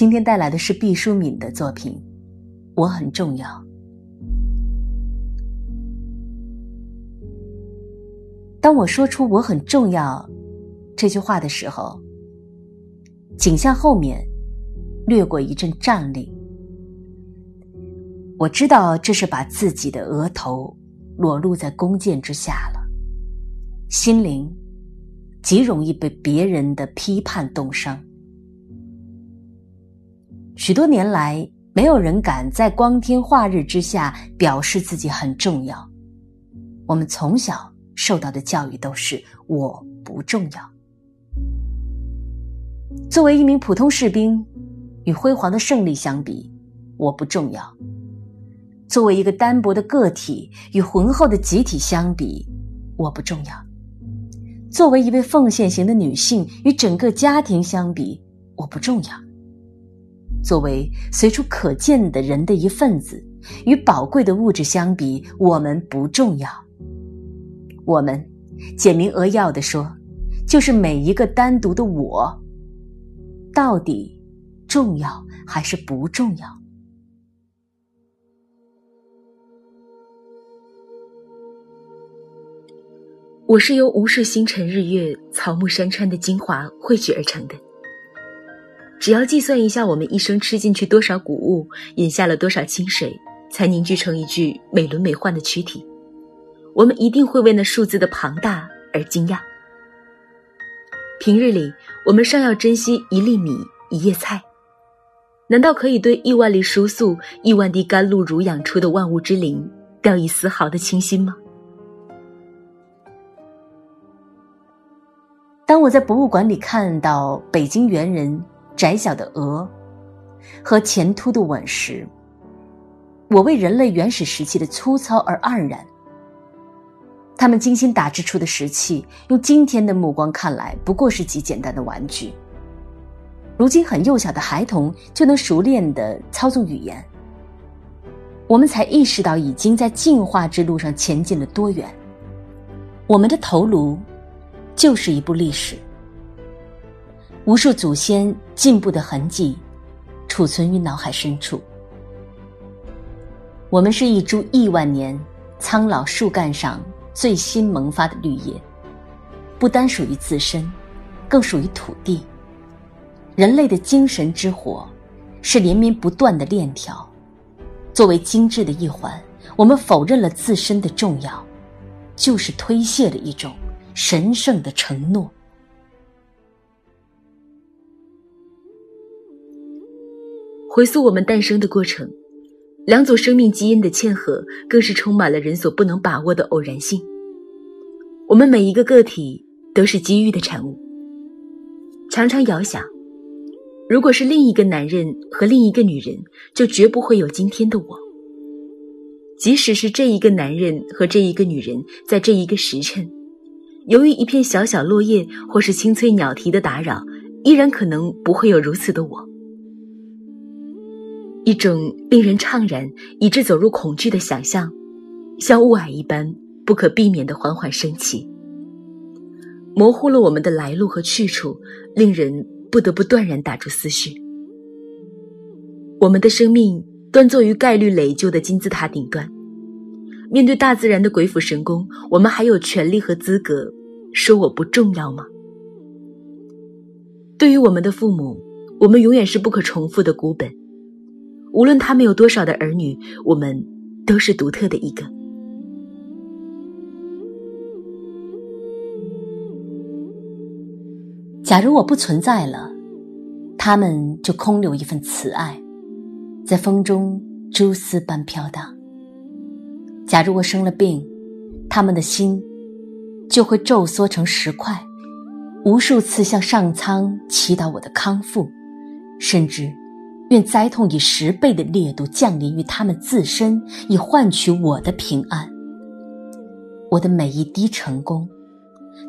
今天带来的是毕淑敏的作品《我很重要》。当我说出“我很重要”这句话的时候，景象后面掠过一阵战栗。我知道这是把自己的额头裸露在弓箭之下了，心灵极容易被别人的批判冻伤。许多年来，没有人敢在光天化日之下表示自己很重要。我们从小受到的教育都是“我不重要”。作为一名普通士兵，与辉煌的胜利相比，我不重要。作为一个单薄的个体，与浑厚的集体相比，我不重要；作为一位奉献型的女性，与整个家庭相比，我不重要；作为随处可见的人的一份子，与宝贵的物质相比，我们不重要。我们，简明扼要的说，就是每一个单独的我，到底重要还是不重要？我是由无数星辰、日月、草木、山川的精华汇聚而成的。只要计算一下我们一生吃进去多少谷物，饮下了多少清水，才凝聚成一具美轮美奂的躯体，我们一定会为那数字的庞大而惊讶。平日里，我们尚要珍惜一粒米、一叶菜，难道可以对亿万粒蔬素、亿万滴甘露濡养出的万物之灵，掉以丝毫的清心吗？当我在博物馆里看到北京猿人窄小的额和前凸的吻时，我为人类原始时期的粗糙而黯然。他们精心打制出的石器，用今天的目光看来，不过是极简单的玩具。如今很幼小的孩童就能熟练的操纵语言，我们才意识到已经在进化之路上前进了多远。我们的头颅。就是一部历史，无数祖先进步的痕迹，储存于脑海深处。我们是一株亿万年苍老树干上最新萌发的绿叶，不单属于自身，更属于土地。人类的精神之火，是连绵不断的链条。作为精致的一环，我们否认了自身的重要，就是推卸了一种。神圣的承诺。回溯我们诞生的过程，两组生命基因的嵌合，更是充满了人所不能把握的偶然性。我们每一个个体都是机遇的产物。常常遥想，如果是另一个男人和另一个女人，就绝不会有今天的我。即使是这一个男人和这一个女人，在这一个时辰。由于一片小小落叶或是清脆鸟啼的打扰，依然可能不会有如此的我。一种令人怅然以致走入恐惧的想象，像雾霭一般不可避免的缓缓升起，模糊了我们的来路和去处，令人不得不断然打住思绪。我们的生命端坐于概率累旧的金字塔顶端。面对大自然的鬼斧神工，我们还有权利和资格说我不重要吗？对于我们的父母，我们永远是不可重复的孤本。无论他们有多少的儿女，我们都是独特的一个。假如我不存在了，他们就空留一份慈爱，在风中蛛丝般飘荡。假如我生了病，他们的心就会皱缩成石块，无数次向上苍祈祷我的康复，甚至愿灾痛以十倍的烈度降临于他们自身，以换取我的平安。我的每一滴成功，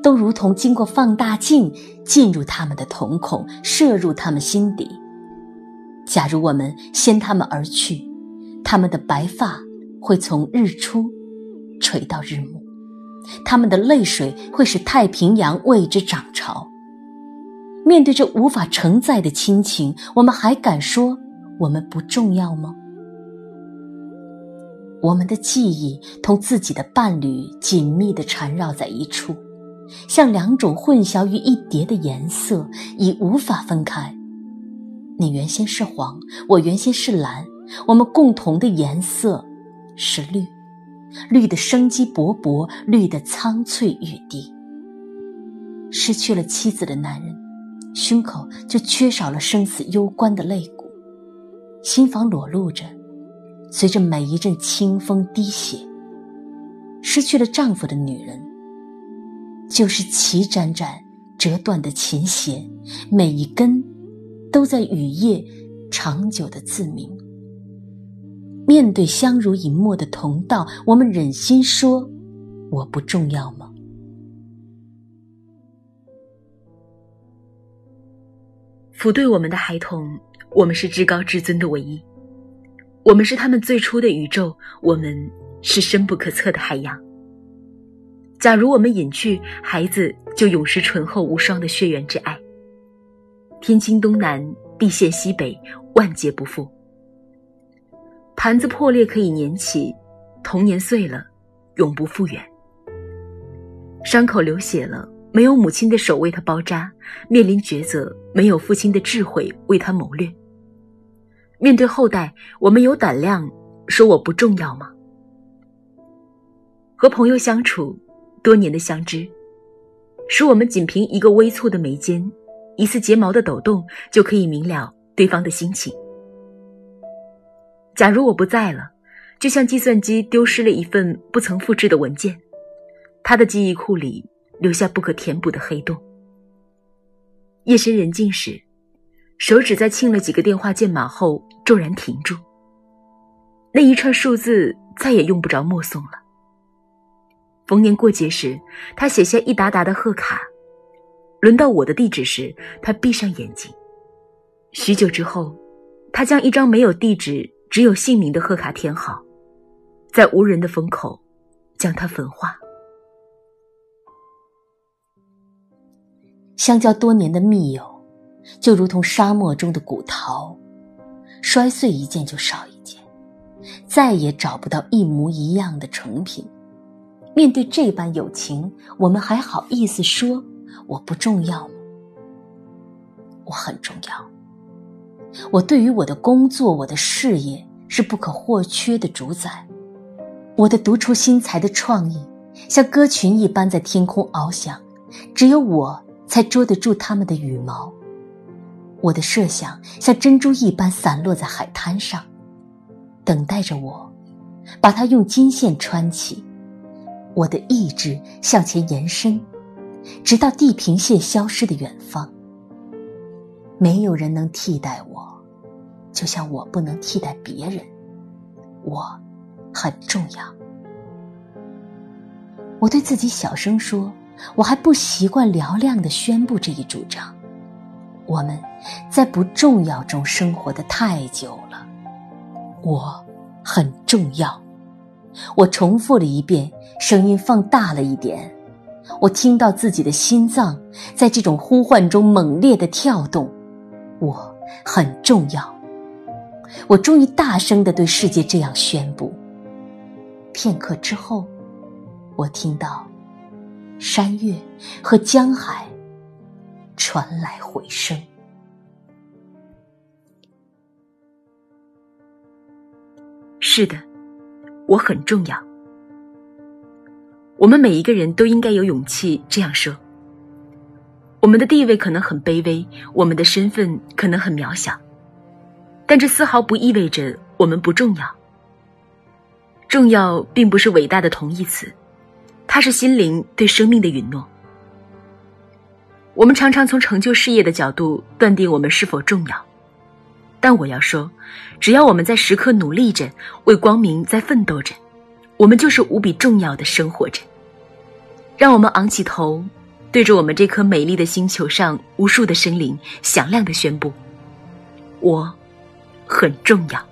都如同经过放大镜进入他们的瞳孔，射入他们心底。假如我们先他们而去，他们的白发。会从日出垂到日暮，他们的泪水会使太平洋为之涨潮。面对这无法承载的亲情，我们还敢说我们不重要吗？我们的记忆同自己的伴侣紧密地缠绕在一处，像两种混淆于一叠的颜色，已无法分开。你原先是黄，我原先是蓝，我们共同的颜色是绿，绿的生机勃勃，绿的苍翠欲滴。失去了妻子的男人，胸口就缺少了生死攸关的肋骨，心房裸露着。随着每一阵清风滴血，失去了丈夫的女人，就是齐沾沾折断的琴弦，每一根都在雨夜长久的自鸣。面对相濡以沫的同道，我们忍心说我不重要吗？抚对我们的孩童，我们是至高至尊的唯一。我们是他们最初的宇宙，我们是深不可测的海洋。假如我们隐去，孩子就永失醇厚无双的血缘之爱。天倾东南，地陷西北，万劫不复。盘子破裂可以粘起，童年碎了，永不复原。伤口流血了，没有母亲的手为他包扎；面临抉择，没有父亲的智慧为他谋略。面对后代，我们有胆量说我不重要吗？和朋友相处，多年的相知，使我们仅凭一个微蹙的眉间，一次睫毛的抖动，就可以明了对方的心情。假如我不在了，就像计算机丢失了一份不曾复制的文件，他的记忆库里留下不可填补的黑洞。夜深人静时。手指在亲了几个电话键码后骤然停住，那一串数字再也用不着默诵了。逢年过节时，他写下一沓沓的贺卡；轮到我的地址时，他闭上眼睛。许久之后，他将一张没有地址、只有姓名的贺卡填好，在无人的风口将它焚化。相交多年的密友。就如同沙漠中的古陶，摔碎一件就少一件，再也找不到一模一样的成品。面对这般友情，我们还好意思说我不重要吗？我很重要。我对于我的工作、我的事业是不可或缺的主宰。我的独出心裁的创意，像歌群一般在天空翱翔，只有我才捉得住它们的羽毛。我的设想像珍珠一般散落在海滩上，等待着我，把它用金线穿起。我的意志向前延伸，直到地平线消失的远方。没有人能替代我，就像我不能替代别人。我很重要。我对自己小声说：“我还不习惯嘹亮的宣布这一主张。”我们在不重要中生活的太久了。我很重要。我重复了一遍，声音放大了一点。我听到自己的心脏在这种呼唤中猛烈的跳动。我很重要。我终于大声的对世界这样宣布。片刻之后，我听到山岳和江海。传来回声。是的，我很重要。我们每一个人都应该有勇气这样说。我们的地位可能很卑微，我们的身份可能很渺小，但这丝毫不意味着我们不重要。重要并不是伟大的同义词，它是心灵对生命的允诺。我们常常从成就事业的角度断定我们是否重要，但我要说，只要我们在时刻努力着，为光明在奋斗着，我们就是无比重要的生活着。让我们昂起头，对着我们这颗美丽的星球上无数的生灵，响亮的宣布：我很重要。